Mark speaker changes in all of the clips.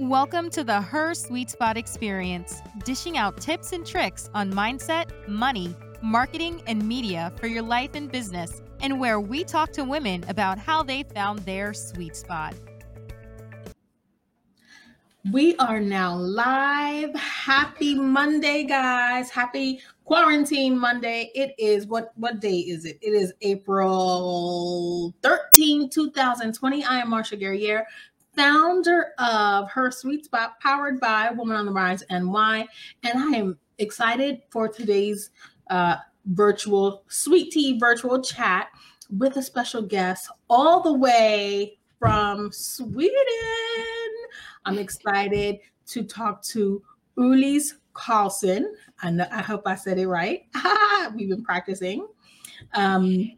Speaker 1: Welcome to the Her Sweet Spot Experience, dishing out tips and tricks on mindset, money, marketing, and media for your life and business, and where we talk to women about how they found their sweet spot.
Speaker 2: We are now live. Happy Monday, guys. Happy quarantine Monday. It is what what day is it? It is April 13, 2020. I am Marsha Guerriere, founder of Her Sweet Spot, powered by Woman on the Rise NY. And I am excited for today's uh, virtual sweet tea virtual chat with a special guest all the way from Sweden. I'm excited to talk to Ulis Carlson. I, know, I hope I said it right. We've been practicing. Um,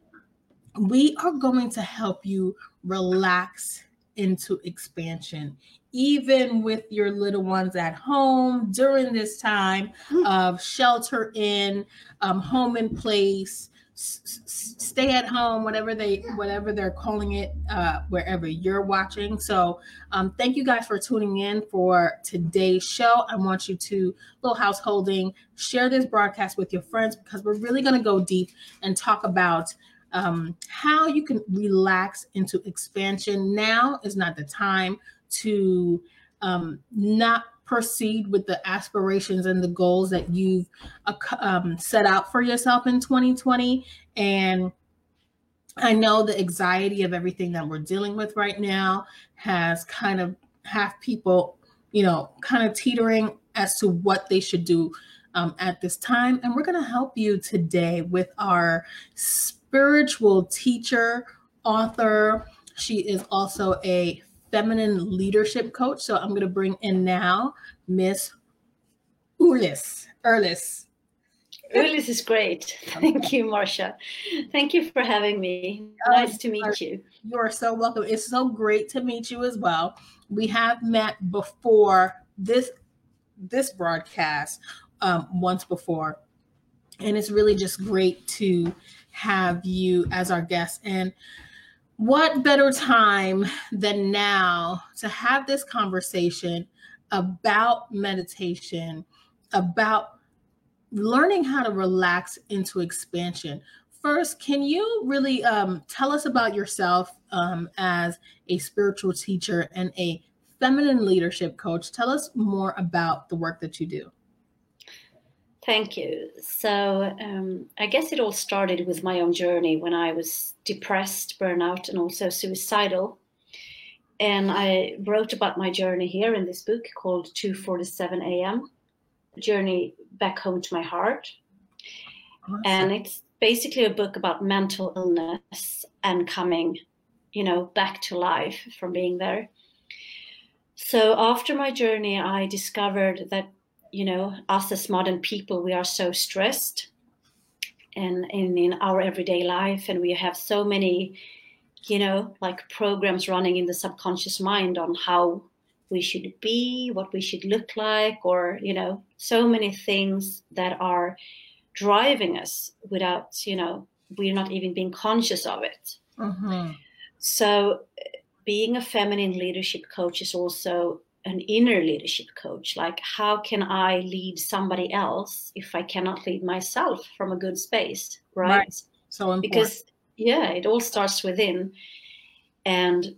Speaker 2: we are going to help you relax into expansion, even with your little ones at home during this time of shelter in, um, home in place, s- stay at home, whatever they whatever they're calling it, uh, wherever you're watching. So, um, thank you guys for tuning in for today's show. I want you to little householding share this broadcast with your friends because we're really going to go deep and talk about um, how you can relax into expansion. Now is not the time to um, not proceed with the aspirations and the goals that you've um, set out for yourself in 2020. And I know the anxiety of everything that we're dealing with right now has kind of have people, you know, kind of teetering as to what they should do um, at this time. And we're going to help you today with our spiritual teacher, author. She is also a feminine leadership coach. So I'm going to bring in now Miss Ulis. Erlis.
Speaker 3: Ulis is great. Thank you, Marsha. Thank you for having me. Nice to meet you.
Speaker 2: You are so welcome. It's so great to meet you as well. We have met before this this broadcast um, once before, and it's really just great to have you as our guest. And what better time than now to have this conversation about meditation, about learning how to relax into expansion? First, can you really um, tell us about yourself um, as a spiritual teacher and a feminine leadership coach? Tell us more about the work that you do.
Speaker 3: Thank you. So, um, I guess it all started with my own journey when I was depressed, burnout, and also suicidal. And I wrote about my journey here in this book called 2:47 a.m. Journey back home to my heart. Awesome. And it's basically a book about mental illness and coming, you know, back to life from being there. So after my journey, I discovered that you know, us as modern people, we are so stressed and in, in our everyday life, and we have so many, you know, like programs running in the subconscious mind on how we should be, what we should look like, or, you know, so many things that are driving us without, you know, we're not even being conscious of it. Mm-hmm. So, being a feminine leadership coach is also an inner leadership coach like how can i lead somebody else if i cannot lead myself from a good space right, right.
Speaker 2: so important.
Speaker 3: because yeah it all starts within. And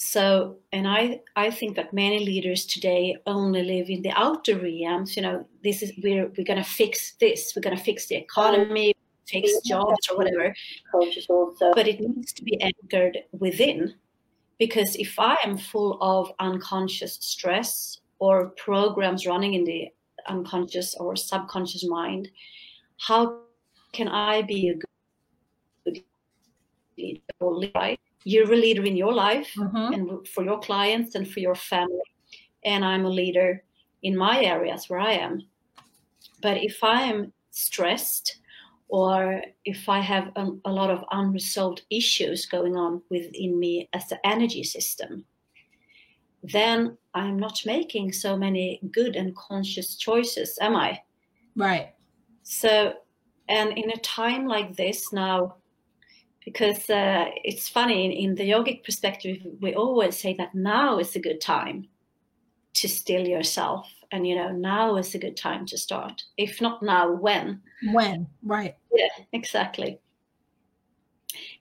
Speaker 3: so and i i think that many leaders today only live in the outer realms. You know this is we're we're going to fix this we're going to fix the economy fix jobs or whatever. Also. But it needs to be anchored within because if I am full of unconscious stress or programs running in the unconscious or subconscious mind, how can I be a good leader? Right? You're a leader in your life mm-hmm. and for your clients and for your family. And I'm a leader in my areas where I am. But if I am stressed or if I have a, a, lot of unresolved issues going on within me as the energy system, then I'm not making so many good and conscious choices, am I?
Speaker 2: Right.
Speaker 3: So, and in a time like this now, because uh, it's funny in, in the yogic perspective, we always say that now is a good time to still yourself and you know now is a good time to start. If not now when?
Speaker 2: When right.
Speaker 3: Yeah exactly.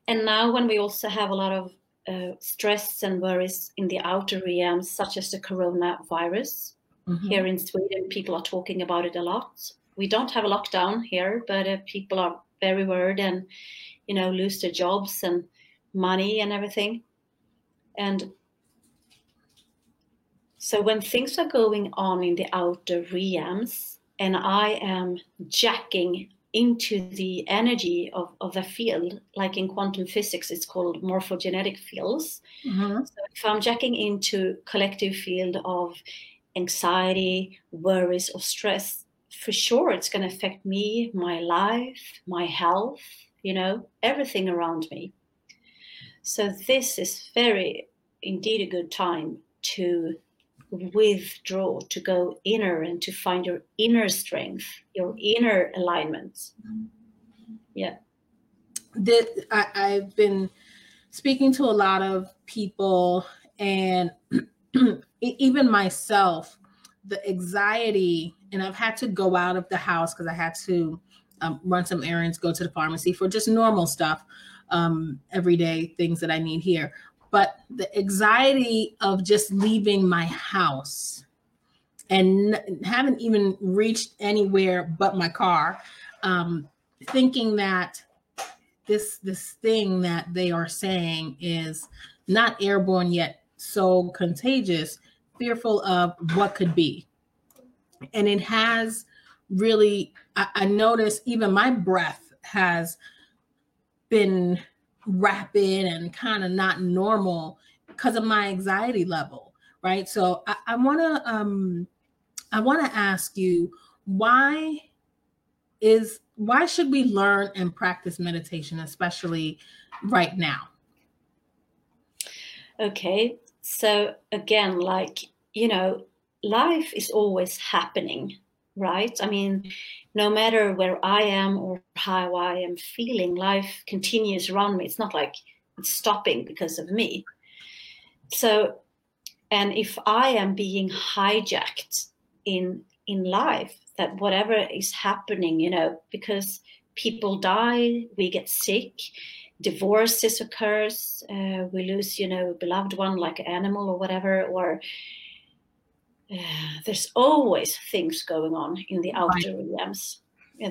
Speaker 3: And now when we also have a lot of uh, stress and worries in the outer realms such as the coronavirus mm-hmm. here in sweden people are talking about it a lot. We don't have a lockdown here but uh, people are very worried and you know lose their jobs and money and everything. And so when things are going on in the outer realms and I am jacking into the energy of, of the field, like in quantum physics, it's called morphogenetic fields. Mm-hmm. So if I'm jacking into collective field of anxiety, worries, or stress, for sure it's going to affect me, my life, my health, you know, everything around me. So this is very indeed a good time to withdraw, to go inner and to find your inner strength, your inner alignment. Yeah.
Speaker 2: That I've been speaking to a lot of people and even myself, the anxiety, and I've had to go out of the house because I had to um, run some errands, go to the pharmacy for just normal stuff, um, everyday things that I need here but the anxiety of just leaving my house and haven't even reached anywhere but my car um, thinking that this this thing that they are saying is not airborne yet so contagious fearful of what could be. And it has really I, I noticed even my breath has been rapid and kind of not normal because of my anxiety level right? So i, to um i want to ask you why is why should we learn and practice meditation especially right now?
Speaker 3: Okay so again like you know life is always happening right? I mean, no matter where I am or how I am feeling, life continues around me. It's not like it's stopping because of me. So, and if I am being hijacked in in life, that whatever is happening, you know, because people die, we get sick, divorces occurs, uh, we lose, you know, a beloved one like animal or whatever, or there's always things going on in the outer right. realms.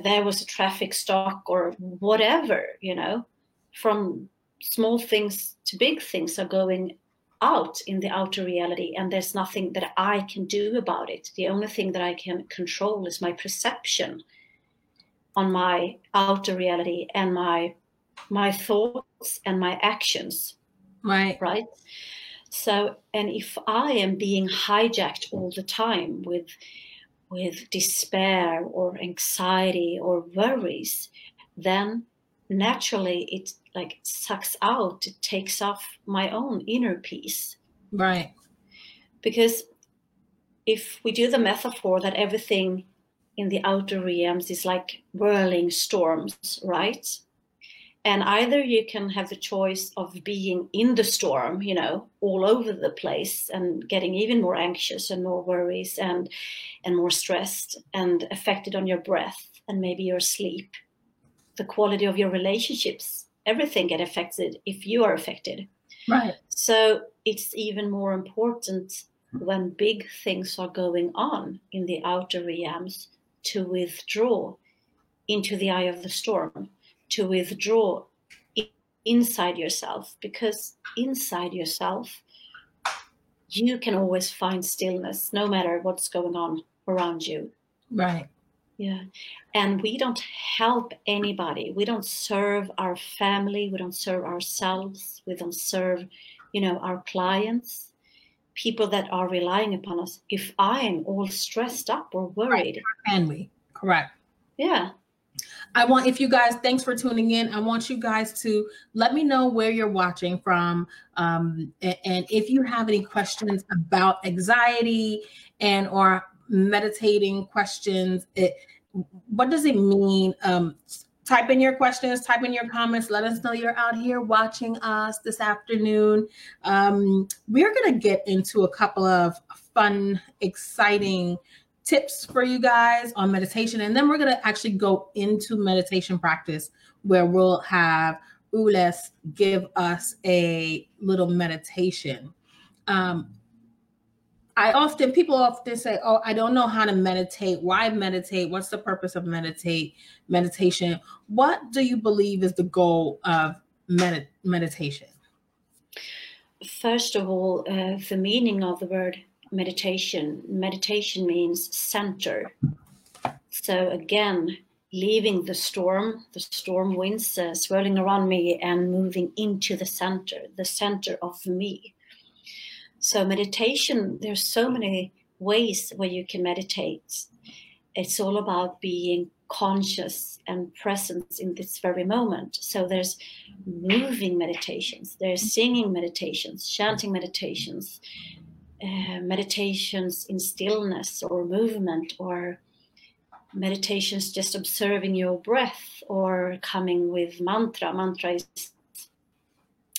Speaker 3: there was a traffic stop or whatever, you know, from small things to big things are going out in the outer reality, and there's nothing that I can do about it. The only thing that I can control is my perception on my outer reality and my my thoughts and my actions.
Speaker 2: Right.
Speaker 3: Right. So, and if I am being hijacked all the time with with despair or anxiety or worries, then naturally it like sucks out, it takes off my own inner peace.
Speaker 2: Right.
Speaker 3: Because if we do the metaphor that everything in the outer realms is like whirling storms, right? And either you can have the choice of being in the storm you know all over the place and getting even more anxious and more worries and and more stressed and affected on your breath and maybe your sleep. The quality of your relationships everything get affected if you are affected.
Speaker 2: Right.
Speaker 3: So it's even more important when big things are going on in the outer realms to withdraw into the eye of the storm to withdraw inside yourself because inside yourself you can always find stillness no matter what's going on around you.
Speaker 2: Right.
Speaker 3: Yeah. And we don't help anybody. We don't serve our family. We don't serve ourselves. We don't serve you know our clients people that are relying upon us. If i am all stressed up or worried
Speaker 2: right. can we? Correct.
Speaker 3: Yeah
Speaker 2: I want, if you guys, thanks for tuning in. I want you guys to let me know where you're watching from. Um, and, and if you have any questions about anxiety and or meditating questions, it, what does it mean um, type in your questions, type in your comments. Let us know you're out here watching us this afternoon. Um, we're going to get into a couple of fun, exciting tips for you guys on meditation. And then we're going to actually go into meditation practice where we'll have Ules give us a little meditation. Um, I often people often say, "Oh, I don't know how to meditate. Why meditate? What's the purpose of meditate? Meditation? What do you believe is the goal of med- meditation?"
Speaker 3: First of all, uh, the meaning of the word meditation. Meditation means center. So again, leaving the storm, the storm winds uh, swirling around me, and moving into the center, the center of me so meditation, there's so many ways where you can meditate. It's all about being conscious and present in this very moment. So there's moving meditations, there's singing meditations, chanting meditations, uh, meditations in stillness or movement or meditations just observing your breath or coming with mantra. Mantra is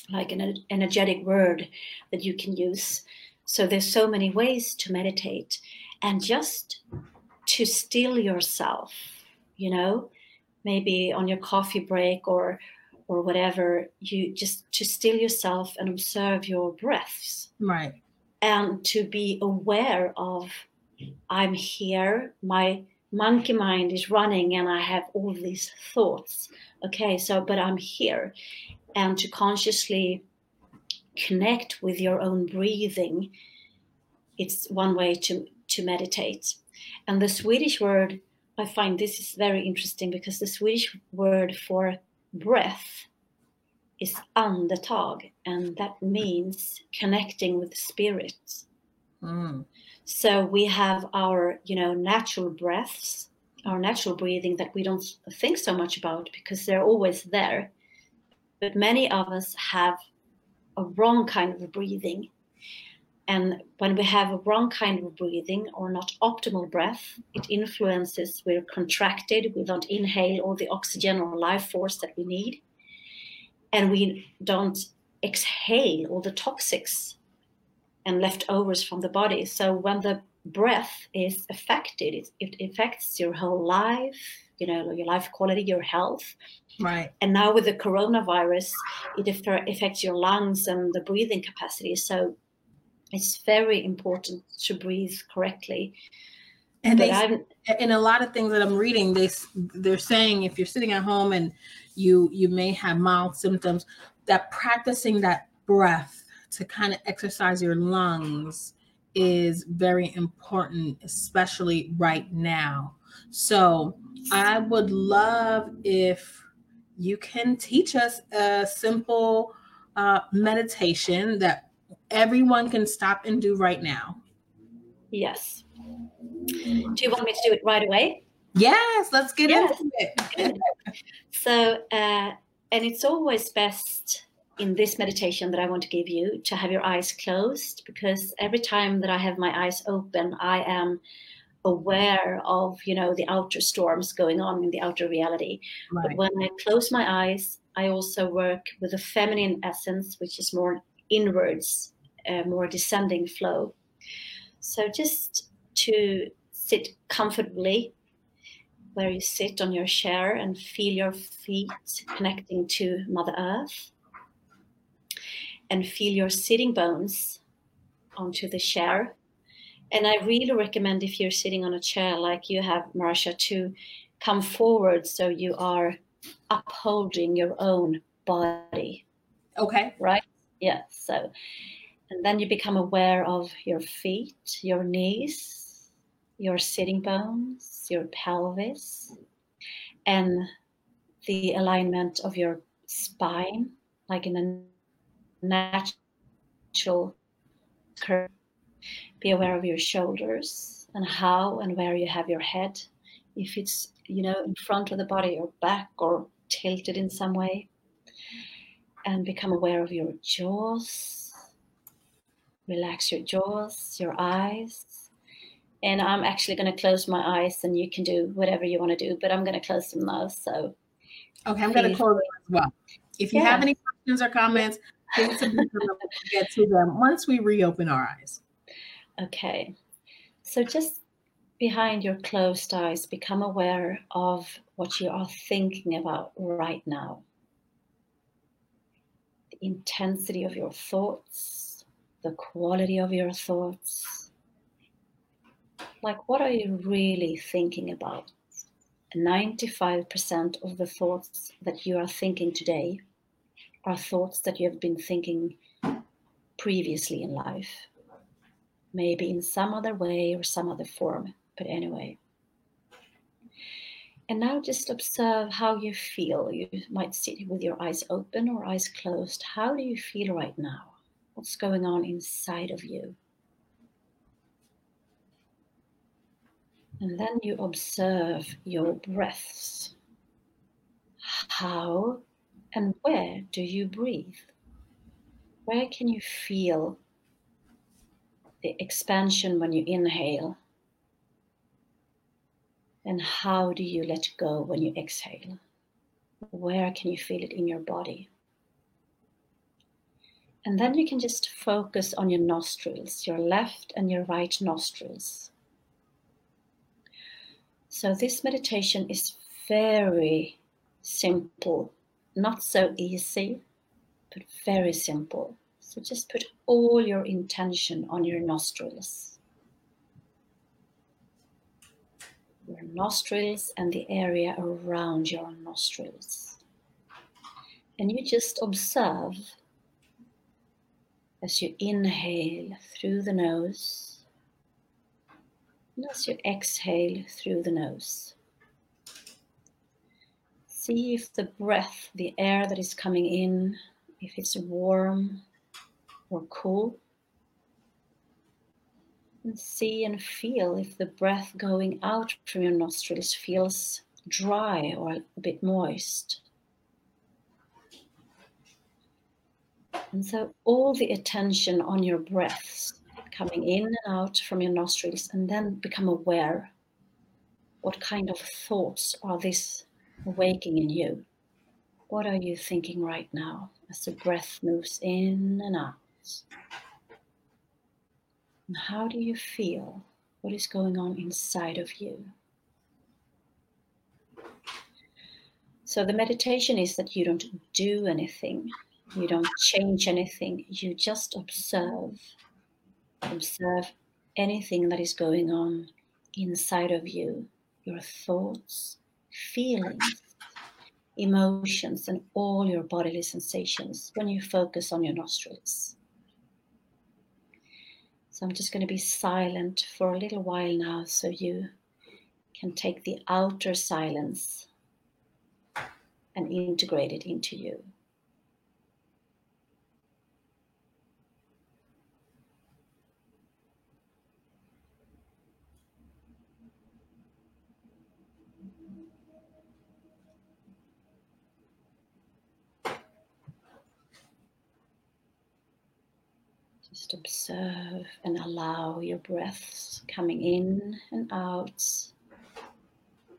Speaker 3: like an energetic word that you can use. So there's so many ways to meditate and just to still yourself, you know, maybe on your coffee break or or whatever, you just to still yourself and observe your breaths.
Speaker 2: Right.
Speaker 3: And to be aware of I'm here, my monkey mind is running and I have all these thoughts. Okay, so but I'm here and to consciously connect with your own breathing it's one way to to meditate and the swedish word i find this is very interesting because the swedish word for breath is andetag and that means connecting with the spirit mm. so we have our you know natural breaths our natural breathing that we don't think so much about because they're always there but many of us have a wrong kind of breathing. And when we have a wrong kind of breathing or not optimal breath, it influences, we're contracted, we don't inhale all the oxygen or life force that we need. And we don't exhale all the toxics and leftovers from the body. So when the breath is affected, it, it affects your whole life, you know, your life quality, your health.
Speaker 2: Right.
Speaker 3: And now with the coronavirus, it affects your lungs and the breathing capacity. So it's very important to breathe correctly.
Speaker 2: And they, in a lot of things that I'm reading, they they're saying if you're sitting at home and you you may have mild symptoms, that practicing that breath to kind of exercise your lungs is very important, especially right now. So I would love if you can teach us a simple uh, meditation that everyone can stop and do right now.
Speaker 3: Yes. Do you want me to do it right away?
Speaker 2: Yes, let's get yes. into
Speaker 3: it. so, uh, and it's always best in this meditation that I want to give you to have your eyes closed because every time that I have my eyes open, I am aware of you know the outer storms going on in the outer reality right. but when i close my eyes i also work with a feminine essence which is more inwards uh, more descending flow so just to sit comfortably where you sit on your chair and feel your feet connecting to mother earth and feel your sitting bones onto the chair and I really recommend if you're sitting on a chair like you have, Marsha, to come forward so you are upholding your own body.
Speaker 2: Okay.
Speaker 3: Right? Yeah. So, and then you become aware of your feet, your knees, your sitting bones, your pelvis, and the alignment of your spine, like in a natural curve be aware of your shoulders and how and where you have your head. If it's, you know, in front of the body or back or tilted in some way. And become aware of your jaws. Relax your jaws, your eyes. And I'm actually going to close my eyes, and you can do whatever you want to do, but I'm going to close them now. So
Speaker 2: Okay, I'm going to close it as well. If you yeah. have any questions or comments, please them. Get to them once we reopen our eyes.
Speaker 3: Okay, so just behind your closed eyes, become aware of what you are thinking about right now. The intensity of your thoughts, the quality of your thoughts. Like, what are you really thinking about? 95% of the thoughts that you are thinking today are thoughts that you have been thinking previously in life, maybe in some other way or some other form, but anyway. And now just observe how you feel. You might sit with your eyes open or eyes closed. How do you feel right now? What's going on inside of you? And then you observe your breaths. How and where do you breathe? Where can you feel the expansion when you inhale? And how do you let go when you exhale? Where can you feel it in your body? And then you can just focus on your nostrils, your left and your right nostrils. So, this meditation is very simple, not so easy, but very simple. So, just put all your intention on your nostrils. Your nostrils and the area around your nostrils. And you just observe as you inhale through the nose as you exhale through the nose, see if the breath, the air that is coming in, if it's warm or cool. And see and feel if the breath going out from your nostrils feels dry or a bit moist. And so all the attention on your breaths coming in and out from your nostrils, and then become aware what kind of thoughts are this waking in you? What are you thinking right now as the breath moves in and out? And how do you feel? What is going on inside of you? So, the meditation is that you don't do anything, you don't change anything, you just observe Observe anything that is going on inside of you, your thoughts, feelings, emotions, and all your bodily sensations when you focus on your nostrils. So I'm just going to be silent for a little while now so you can take the outer silence and integrate it into you. Just observe and allow your breaths coming in and out,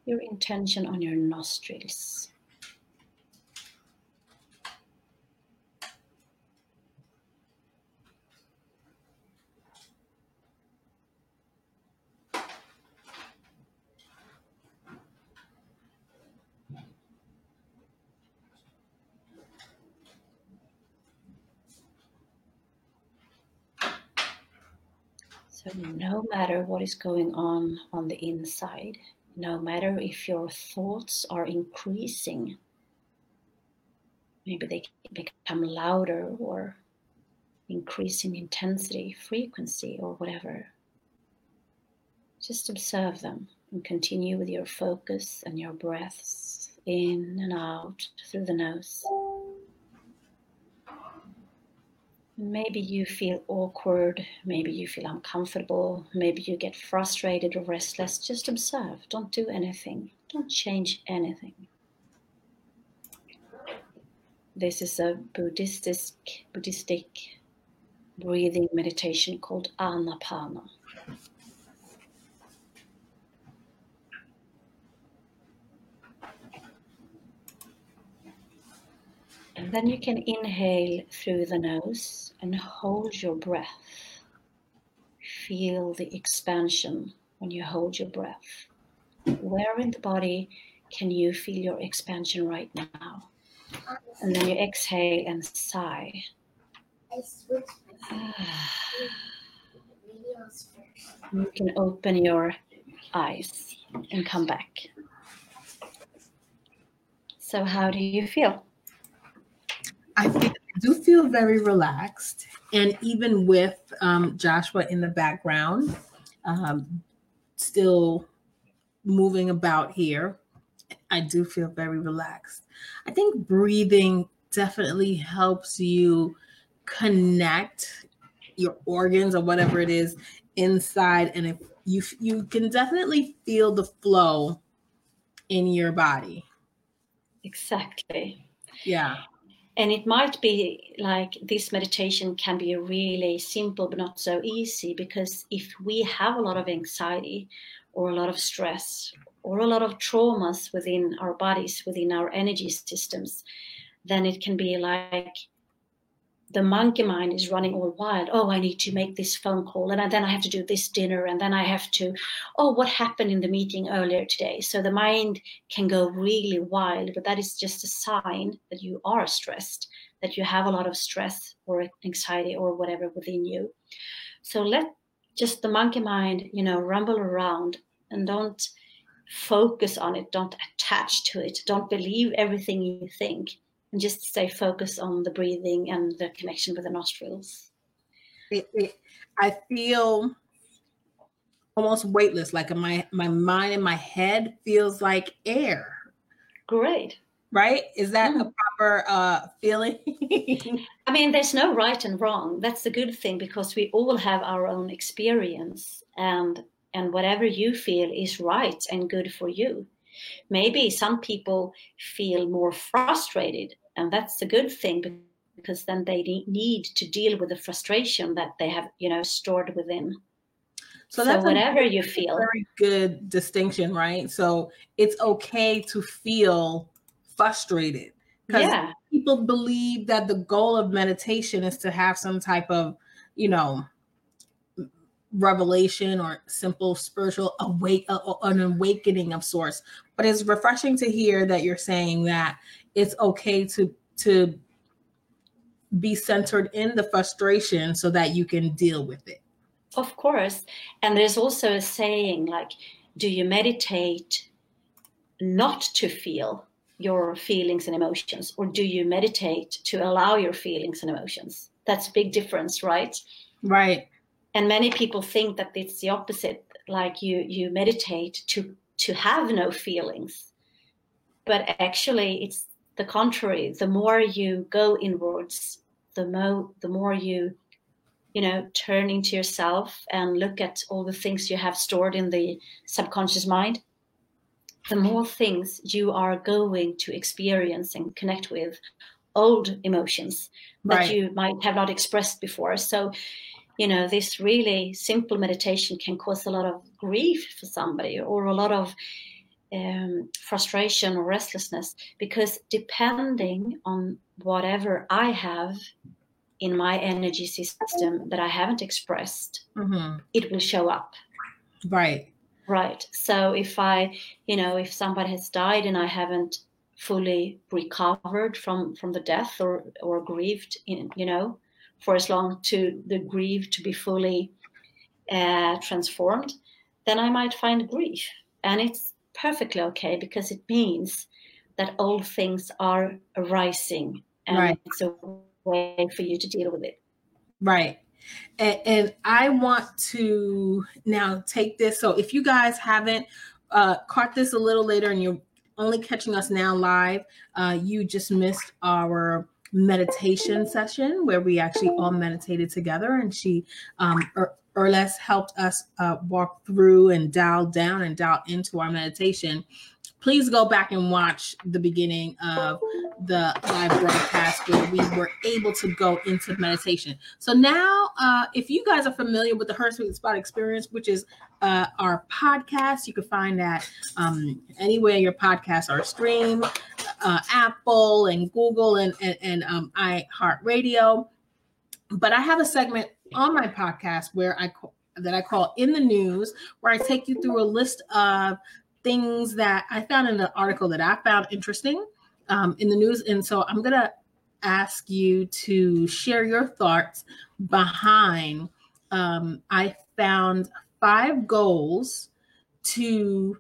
Speaker 3: your intention on your nostrils. No matter what is going on on the inside, no matter if your thoughts are increasing, maybe they become louder or increasing intensity, frequency, or whatever, just observe them and continue with your focus and your breaths in and out through the nose. Maybe you feel awkward, maybe you feel uncomfortable, maybe you get frustrated or restless. Just observe. Don't do anything. Don't change anything. This is a Buddhistic, Buddhistic breathing meditation called Anapana. Then you can inhale through the nose and hold your breath. Feel the expansion when you hold your breath. Where in the body can you feel your expansion right now? And then you exhale and sigh. You can open your eyes and come back. So, how do you feel?
Speaker 2: I, feel, I do feel very relaxed. And even with um, Joshua in the background, um, still moving about here, I do feel very relaxed. I think breathing definitely helps you connect your organs or whatever it is inside and if you you can definitely feel the flow in your body
Speaker 3: exactly
Speaker 2: yeah
Speaker 3: and it might be like this meditation can be really simple but not so easy because if we have a lot of anxiety or a lot of stress or a lot of traumas within our bodies within our energy systems then it can be like the monkey mind is running all wild. Oh, I need to make this phone call, and then I have to do this dinner, and then I have to, oh, what happened in the meeting earlier today? So the mind can go really wild, but that is just a sign that you are stressed, that you have a lot of stress or anxiety or whatever within you. So let just the monkey mind, you know, rumble around and don't focus on it, don't attach to it, don't believe everything you think and just stay focused on the breathing and the connection with the nostrils.
Speaker 2: It, it, I feel almost weightless, like my my mind and my head feels like air.
Speaker 3: Great.
Speaker 2: Right? Is that mm. a proper uh, feeling?
Speaker 3: I mean, there's no right and wrong. That's the good thing because we all have our own experience, and and whatever you feel is right and good for you. Maybe some people feel more frustrated, and that's a good thing because then they need to deal with the frustration that they have, you know, stored within. So, so that's whatever you feel.
Speaker 2: Very good distinction, right? So it's okay to feel frustrated because yeah. people believe that the goal of meditation is to have some type of, you know, revelation or simple spiritual awake uh, an awakening of sorts. But it's refreshing to hear that you're saying that it's okay to to be centered in the frustration so that you can deal with it.
Speaker 3: Of course. And there's also a saying like do you meditate not to feel your feelings and emotions or do you meditate to allow your feelings and emotions? That's a big difference right?
Speaker 2: Right
Speaker 3: and many people think that it's the opposite like you you meditate to to have no feelings. But actually it's the contrary. The more you go inwards the more the more you you know turn into yourself and look at all the things you have stored in the subconscious mind the more things you are going to experience and connect with old emotions that right. you might have not expressed before. So you know, this really simple meditation can cause a lot of grief for somebody or a lot of um, frustration or restlessness because depending on whatever I have in my energy system that I haven't expressed, mm-hmm. it will show up.
Speaker 2: Right.
Speaker 3: Right. So if I, you know, if somebody has died and I haven't fully recovered from from the death or or grieved in, you know, for as long to the grief to be fully uh, transformed, then I might find grief. And it's perfectly okay because it means that old things are arising and right. it's a way for you to deal with it.
Speaker 2: Right. And, and, I want to now take this. So if you guys haven't uh, caught this a little later and you're only catching us now live, uh, you just missed our meditation session where we actually all meditated together and she um er, Erles helped us uh, walk through and dial down and dial into our meditation please go back and watch the beginning of the live broadcast where we were able to go into meditation. So now, uh, if you guys are familiar with the Her Sweet Spot Experience, which is uh, our podcast, you can find that um, anywhere your podcasts are streamed. Uh, Apple and Google and and, and um, iHeartRadio. But I have a segment on my podcast where I that I call in the news, where I take you through a list of things that I found in an article that I found interesting um, in the news. And so I'm gonna ask you to share your thoughts behind. Um, I found five goals to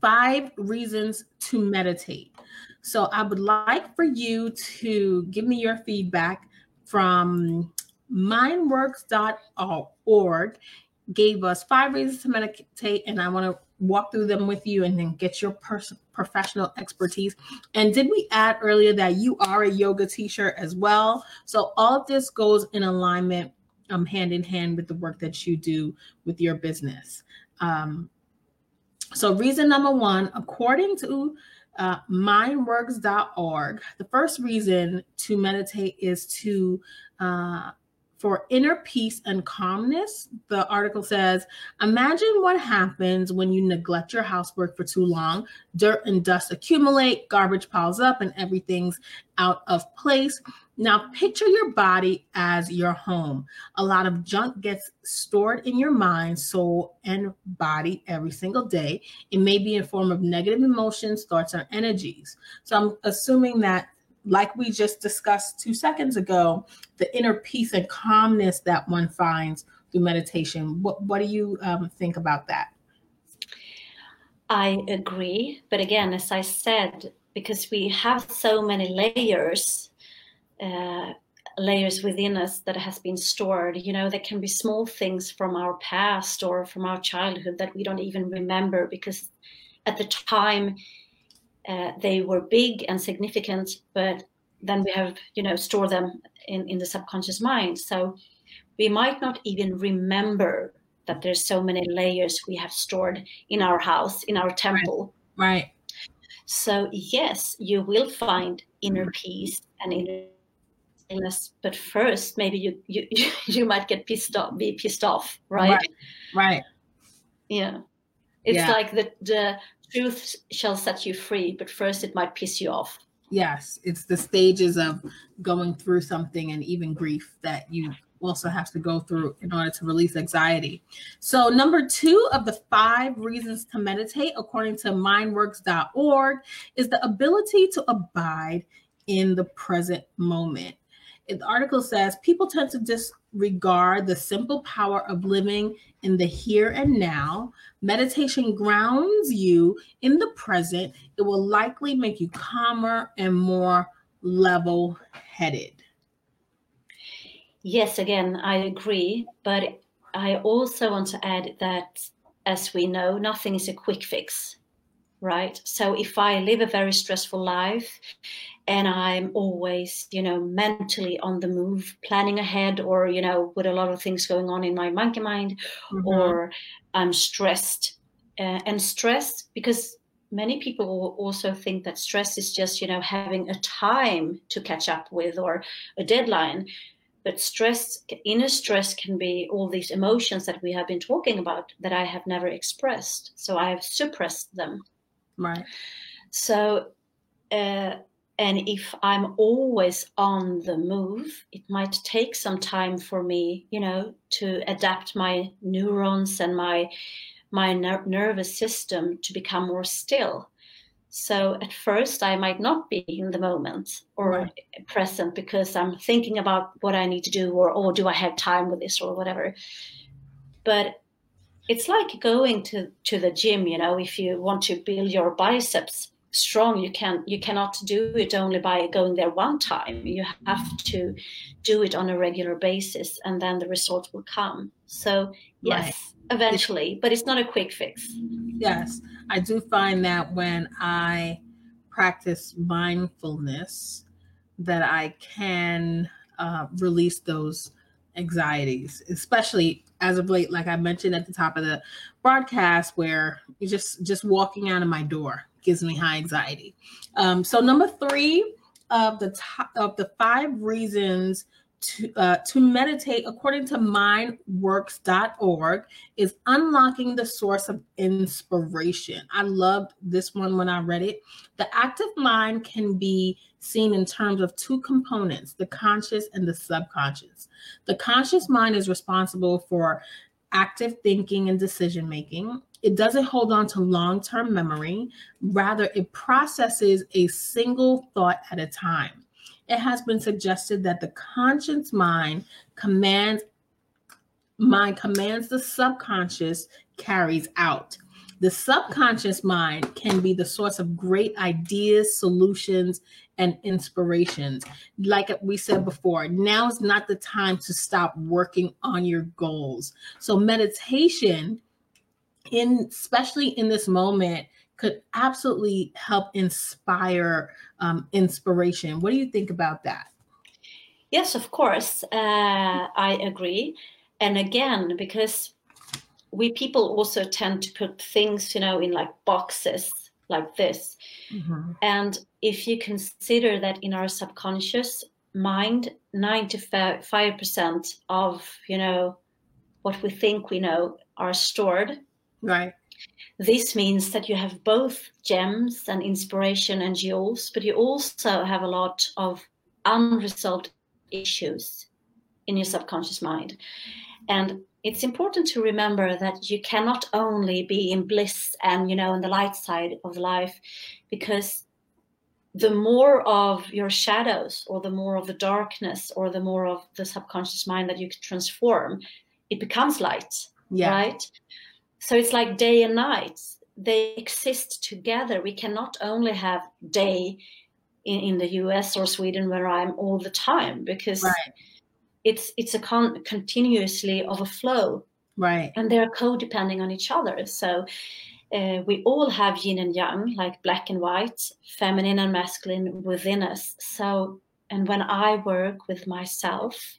Speaker 2: five reasons to meditate. So I would like for you to give me your feedback from mindworks.org gave us five reasons to meditate and I want to walk through them with you and then get your pers- professional expertise. And did we add earlier that you are a yoga teacher as well? So all of this goes in alignment um, hand in hand with the work that you do with your business. Um, so, reason number one, according to uh, mindworks.org, the first reason to meditate is to uh, for inner peace and calmness, the article says Imagine what happens when you neglect your housework for too long. Dirt and dust accumulate, garbage piles up, and everything's out of place. Now, picture your body as your home. A lot of junk gets stored in your mind, soul, and body every single day. It may be in form of negative emotions, thoughts, or energies. So I'm assuming that like we just discussed two seconds ago, the inner peace and calmness that one finds through meditation. What, what do you um, think about that?
Speaker 3: I agree. But again, as I said, because we have so many layers, uh, layers within us that has been stored, you know, there can be small things from our past or from our childhood that we don't even remember because at the time uh, they were big and significant, but then we have, you know, store them in, in the subconscious mind. So we might not even remember that there's so many layers we have stored in our house, in our temple.
Speaker 2: Right. right.
Speaker 3: So yes, you will find inner peace and inner illness, but first maybe you you you might get pissed off, be pissed off, right?
Speaker 2: Right. right.
Speaker 3: Yeah. It's yeah. like the the truth shall set you free, but first it might piss you off.
Speaker 2: Yes, it's the stages of going through something and even grief that you also have to go through in order to release anxiety. So, number two of the five reasons to meditate, according to mindworks.org, is the ability to abide in the present moment. The article says people tend to disregard the simple power of living in the here and now. Meditation grounds you in the present. It will likely make you calmer and more level headed.
Speaker 3: Yes, again, I agree. But I also want to add that, as we know, nothing is a quick fix, right? So if I live a very stressful life and I'm always, you know, mentally on the move, planning ahead, or, you know, with a lot of things going on in my monkey mind, mm-hmm. or I'm stressed. Uh, and stressed because many people also think that stress is just, you know, having a time to catch up with or a deadline. But stress, inner stress can be all these emotions that we have been talking about that I have never expressed. So I have suppressed them.
Speaker 2: Right.
Speaker 3: So, uh, and if i'm always on the move it might take some time for me you know to adapt my neurons and my my ner- nervous system to become more still so at first i might not be in the moment or right. present because i'm thinking about what i need to do or or do i have time with this or whatever but it's like going to to the gym you know if you want to build your biceps strong you can you cannot do it only by going there one time. You have to do it on a regular basis and then the results will come. So yes right. eventually but it's not a quick fix.
Speaker 2: Yes. I do find that when i practice mindfulness that i can uh, release those anxieties especially as of late like i mentioned at the top of the broadcast where just just walking out of my door gives me high anxiety. Um, so number three of the top of the five reasons to, uh, to meditate, according to mindworks.org, is unlocking the source of inspiration. I loved this one when I read it. The active mind can be seen in terms of two components the conscious and the subconscious. The conscious mind is responsible for active thinking and decision making. It doesn't hold on to long term memory, rather, it processes a single thought at a time it has been suggested that the conscious mind commands mind commands the subconscious carries out. The subconscious mind can be the source of great ideas, solutions, and inspirations. Like we said before, now is not the time to stop working on your goals. So meditation in especially in this moment could absolutely help inspire um, inspiration. What do you think about that?
Speaker 3: Yes, of course. Uh, I agree. And again, because we people also tend to put things, you know, in like boxes like this. Mm-hmm. And if you consider that in our subconscious mind, 95% of, you know, what we think we know are stored.
Speaker 2: Right.
Speaker 3: This means that you have both gems and inspiration and jewels, but you also have a lot of unresolved issues in your subconscious mind. And it's important to remember that you cannot only be in bliss and, you know, in the light side of life, because the more of your shadows or the more of the darkness or the more of the subconscious mind that you can transform, it becomes light, yeah. right? So it's like day and night. They exist together. We cannot only have day in, in the us or sweden where i'm all the time because right. it's it's a con- continuously of a flow
Speaker 2: right.
Speaker 3: And they're codepending on each other. So uh, we all have yin and yang like black and white feminine and masculine within us. So and when i work with myself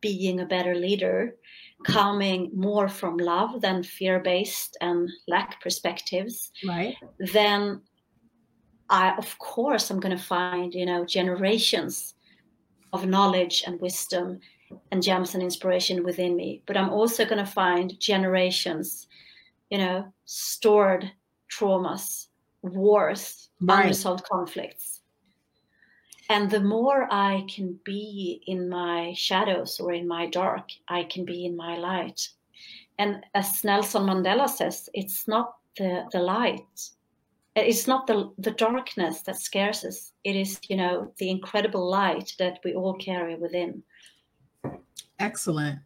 Speaker 3: being a better leader coming more from love than fear based and lack perspectives,
Speaker 2: right?
Speaker 3: Then I, of course, I'm going to find, you know, generations of knowledge and wisdom and gems and inspiration within me. But I'm also going to find generations, you know, stored traumas, wars, right. unresolved conflicts and the more i can be in my shadows or in my dark i can be in my light. And as nelson mandela says it's not the the light. Uh, it's not the the darkness that scares us. It is you know the incredible light that we all carry within.
Speaker 2: Excellent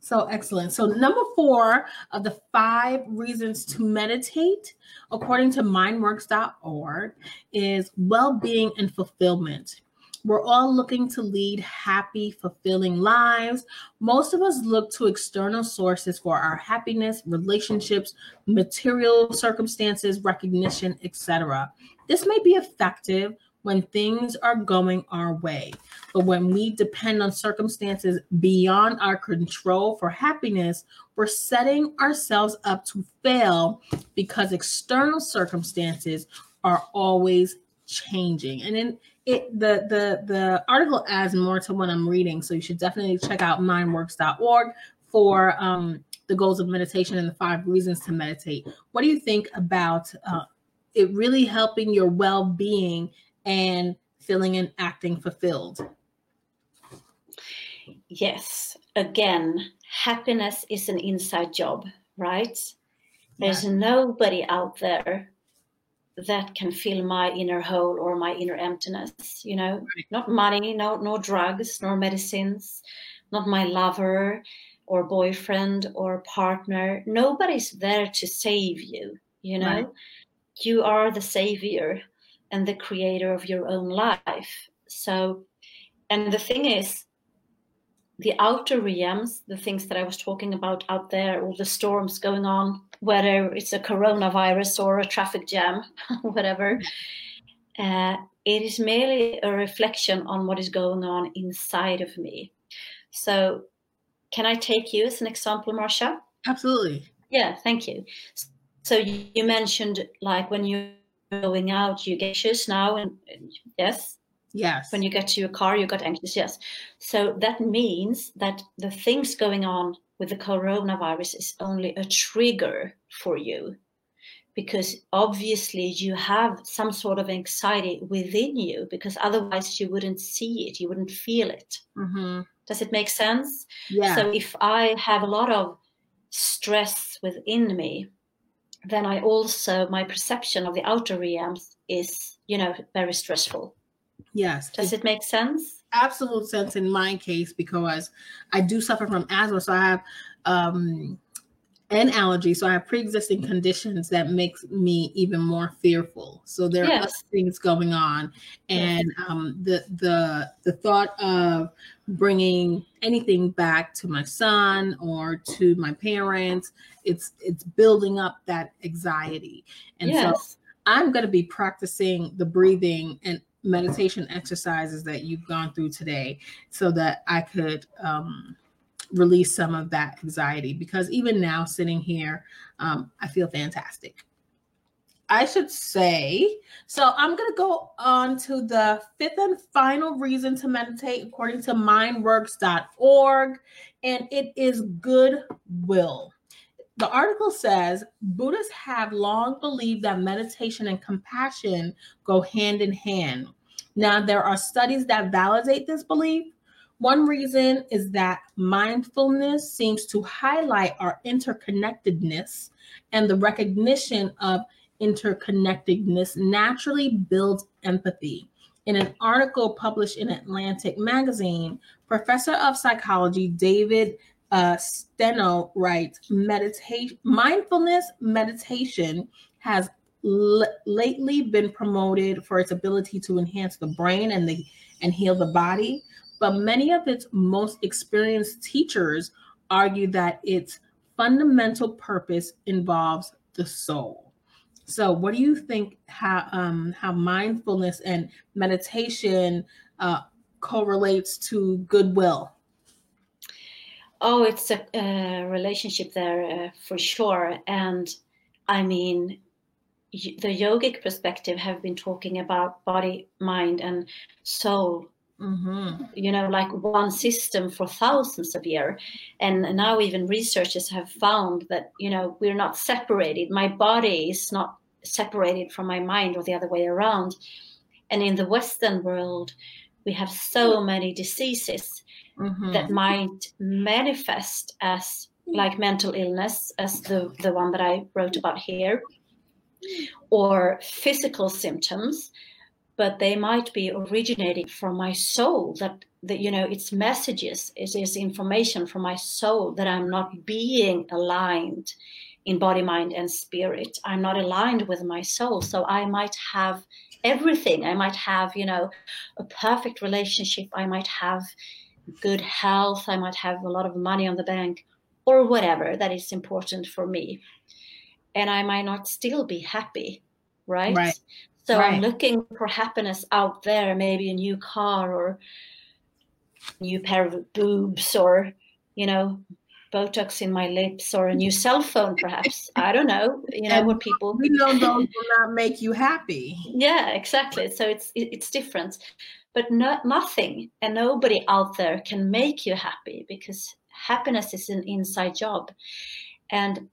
Speaker 2: so excellent. So, number four of the five reasons to meditate, according to mindworks.org, is well being and fulfillment. We're all looking to lead happy, fulfilling lives. Most of us look to external sources for our happiness, relationships, material circumstances, recognition, etc. This may be effective when things are going our way. But when we depend on circumstances beyond our control for happiness, we're setting ourselves up to fail because external circumstances are always changing. And then it the the the article adds more to what I'm reading, so you should definitely check out mindworks.org for um, the goals of meditation and the five reasons to meditate. What do you think about uh, it really helping your well-being and feeling and acting fulfilled?
Speaker 3: Yes. Again, happiness is an inside job, right? There's yeah. nobody out there that can fill my inner hole or my inner emptiness you know right. not money no no drugs nor medicines not my lover or boyfriend or partner nobody's there to save you you know right. you are the savior and the creator of your own life so and the thing is the outer realms, the things that I was talking about out there, all the storms going on, whether it's a coronavirus or a traffic jam, whatever, uh, it is merely a reflection on what is going on inside of me. So, can I take you as an example, Marcia?
Speaker 2: Absolutely.
Speaker 3: Yeah, thank you. So, you mentioned like when you're going out, you get anxious now, and yes,
Speaker 2: Yes.
Speaker 3: When you get to your car, you got anxious. Yes. So that means that the things going on with the coronavirus is only a trigger for you because obviously you have some sort of anxiety within you because otherwise you wouldn't see it you wouldn't feel it
Speaker 2: mm-hmm.
Speaker 3: does it make sense
Speaker 2: yeah
Speaker 3: so if i have a lot of stress within me then i also my perception of the outer realms is you know very stressful.
Speaker 2: Yes
Speaker 3: does it, it make sense?
Speaker 2: Absolute sense in my case because i do suffer from asthma so i have um and allergy. So I have pre-existing conditions that makes me even more fearful. So there yes. are things going on, and um, the the the thought of bringing anything back to my son or to my parents, it's it's building up that anxiety, and yes. so I'm going to be practicing the breathing and meditation exercises that you've gone through today, so that I could. Um, release some of that anxiety because even now, sitting here, um, I feel fantastic. I should say, so I'm going to go on to the fifth and final reason to meditate according to mindworks.org, and it is goodwill. The article says Buddhists have long believed that meditation and compassion go hand in hand. Now, there are studies that validate this belief, one reason is that mindfulness seems to highlight our interconnectedness, and the recognition of interconnectedness naturally builds empathy. In an article published in Atlantic Magazine, professor of psychology David uh, Steno writes mindfulness meditation has l- lately been promoted for its ability to enhance the brain and the and heal the body but many of its most experienced teachers argue that its fundamental purpose involves the soul. So, what do you think how um, how mindfulness and meditation uh, correlates to goodwill?
Speaker 3: Oh, it's a, relationship there uh, for sure, and I mean, the yogic perspective have been talking about body, mind, and soul Mm-hmm. You know, like one system for thousands of years. And now even researchers have found that, you know, we're not separated. My body is not separated from my mind or the other way around. And in the Western world, we have so many diseases mm-hmm. that might manifest as like mental illness, as the, the one that I wrote about here, or physical symptoms but they might be originating from my soul that that you know it's messages it is information from my soul that i'm not being aligned in body mind and spirit. I'm not aligned with my soul. So i might have everything. I might have you know a perfect relationship. I might have good health. I might have a lot of money on the bank or whatever that is important for me. And i might not still be happy right, right. So right. I'm looking for happiness out there, maybe a new car or a new pair of boobs or, you know, Botox in my lips or a new cell phone, perhaps. I don't know. You know what people.
Speaker 2: We know those will not make you happy.
Speaker 3: Yeah, exactly. So it's it's different, but no, nothing and nobody out there can make you happy because happiness is an inside job, and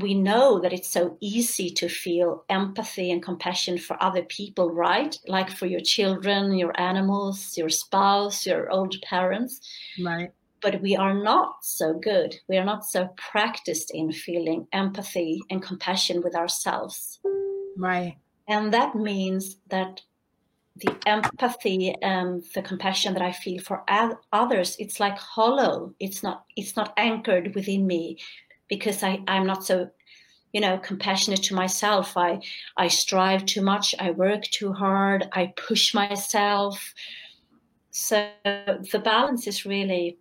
Speaker 3: we know that it's so easy to feel empathy and compassion for other people, right? Like for your children, your animals, your spouse, your old parents.
Speaker 2: Right.
Speaker 3: But we are not so good. We are not so practiced in feeling empathy and compassion with ourselves.
Speaker 2: Right.
Speaker 3: And that means that the empathy and the compassion that I feel for others, it's like hollow. It's not. It's not anchored within me because I, I'm not so, you know, compassionate to myself. I I strive too much, I work too hard, I push myself. So the balance is really,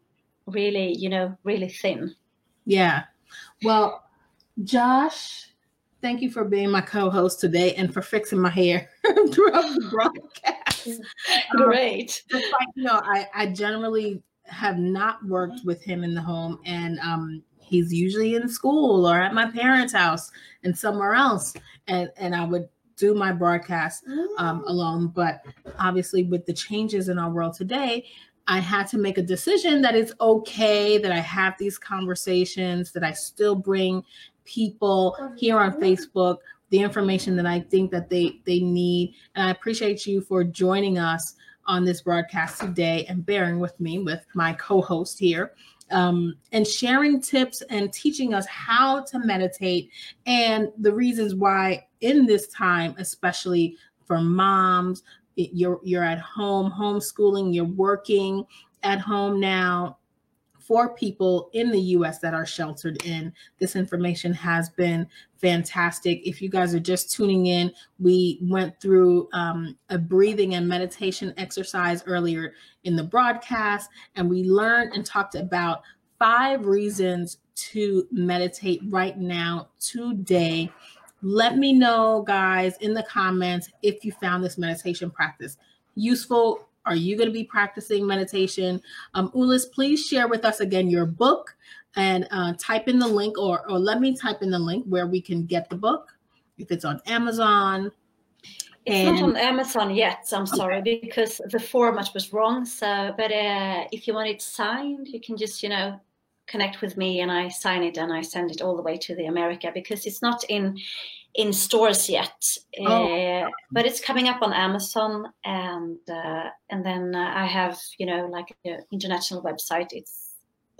Speaker 3: really, you know, really thin.
Speaker 2: Yeah. Well, Josh, thank you for being my co-host today and for fixing my hair throughout the broadcast.
Speaker 3: Great.
Speaker 2: Um, like, you know, I, I generally have not worked with him in the home and um he's usually in school or at my parents' house and somewhere else. And and I would do my broadcast um, alone. But obviously, with the changes in our world today, I had to make a decision that it's okay that I have these conversations, that I still bring people here on Facebook the information that I think that they they need. And I appreciate you for joining us on this broadcast today and bearing with me with my co-host here. Um, and sharing tips and teaching us how to meditate and the reasons why in this time, especially for moms, you're you're at home homeschooling, you're working at home now, for people in the US that are sheltered in. This information has been fantastic. If you guys are just tuning in, we went through um, a breathing and meditation exercise earlier in the broadcast, and we learned and talked about five reasons to meditate right now, today. Let me know, guys, in the comments if you found this meditation practice useful are you going to be practicing meditation? Um, Ullis, please share with us again your book and uh, type in the link, or, or let me type in the link where we can get the book. If it's on Amazon,
Speaker 3: it's not on Amazon yet. I'm sorry okay. because the format was wrong. So, but uh, if you want it signed, you can just you know connect with me and I sign it and I send it all the way to the America because it's not in in stores yet, oh. uh, but it's coming up on Amazon, and uh, and then uh, I have you know like an international website. It's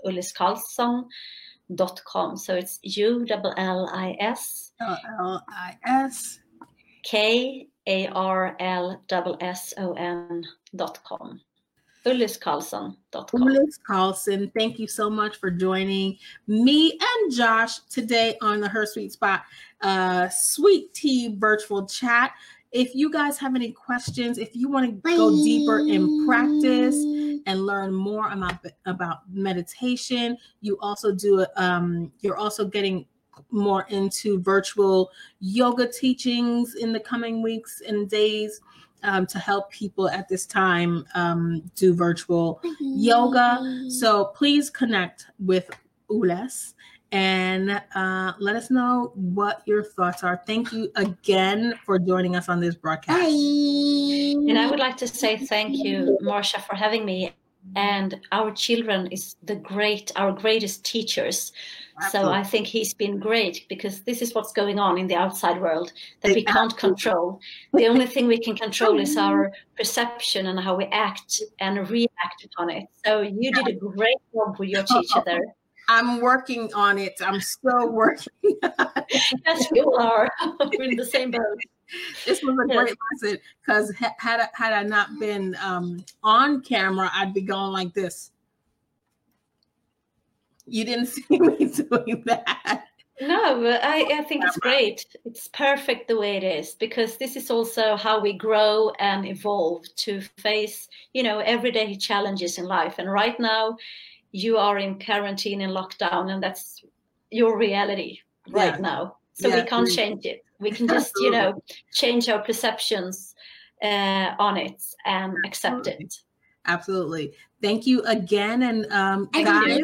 Speaker 3: ulliskarlsson.com. So it's U L L I S
Speaker 2: L I S
Speaker 3: K A R L S O N dot com. UllisKarlsson.com.
Speaker 2: Ullis Karlsson, thank you so much for joining me and Josh today on the Her Suite Spot uh, Sweet Tea virtual chat. If you guys have any questions, if you want to go deeper in practice and learn more about about meditation, you also do um, you're also getting more into virtual yoga teachings in the coming weeks and days um, to help people at this time um, do virtual yoga. So please connect with Ullis and uh, let us know what your thoughts are. Thank you again for joining us on this broadcast. Bye.
Speaker 3: And I would like to say thank you, Marsha, for having me. And our children is the great, our greatest teachers. Absolutely. So I think he's been great because this is what's going on in the outside world that we can't control. The only thing we can control is our perception and how we act and react upon it. So you did a great job with your teacher there.
Speaker 2: I'm working on it. I'm still working.
Speaker 3: yes, we all are. We're in the same boat.
Speaker 2: This was a yes. great lesson because had I, had I not been um, on camera, I'd be going like this. You didn't see me doing that.
Speaker 3: No, I, I think it's great. It's perfect the way it is because this is also how we grow and evolve to face, you know, everyday challenges in life. And right now, you are in quarantine and lockdown, and that's your reality right yeah. now. So yeah. we can't change it. We can just, you know, change our perceptions uh, on it and accept it.
Speaker 2: Absolutely. Thank you again. And um, guys,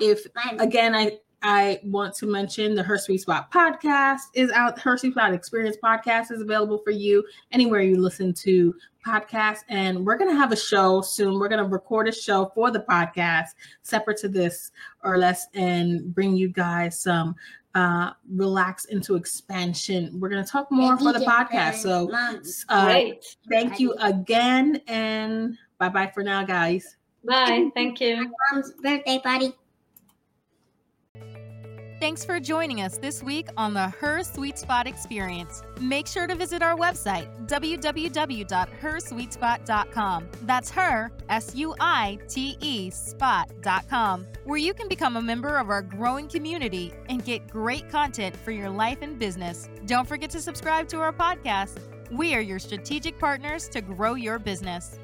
Speaker 2: if again, I I want to mention the Her Suite Spot podcast is out. Her Suite Spot Experience podcast is available for you anywhere you listen to podcasts. And we're going to have a show soon. We're going to record a show for the podcast separate to this or less and bring you guys some uh, relax into expansion. We're going to talk more for the podcast. So, uh, thank you again. And bye bye for now, guys.
Speaker 3: Bye. Thank you.
Speaker 4: Mom's birthday party.
Speaker 1: Thanks for joining us this week on the Her Suite Spot Experience. Make sure to visit our website, www.hersuitespot.com. That's her, S U I T E, spot.com, where you can become a member of our growing community and get great content for your life and business. Don't forget to subscribe to our podcast. We are your strategic partners to grow your business.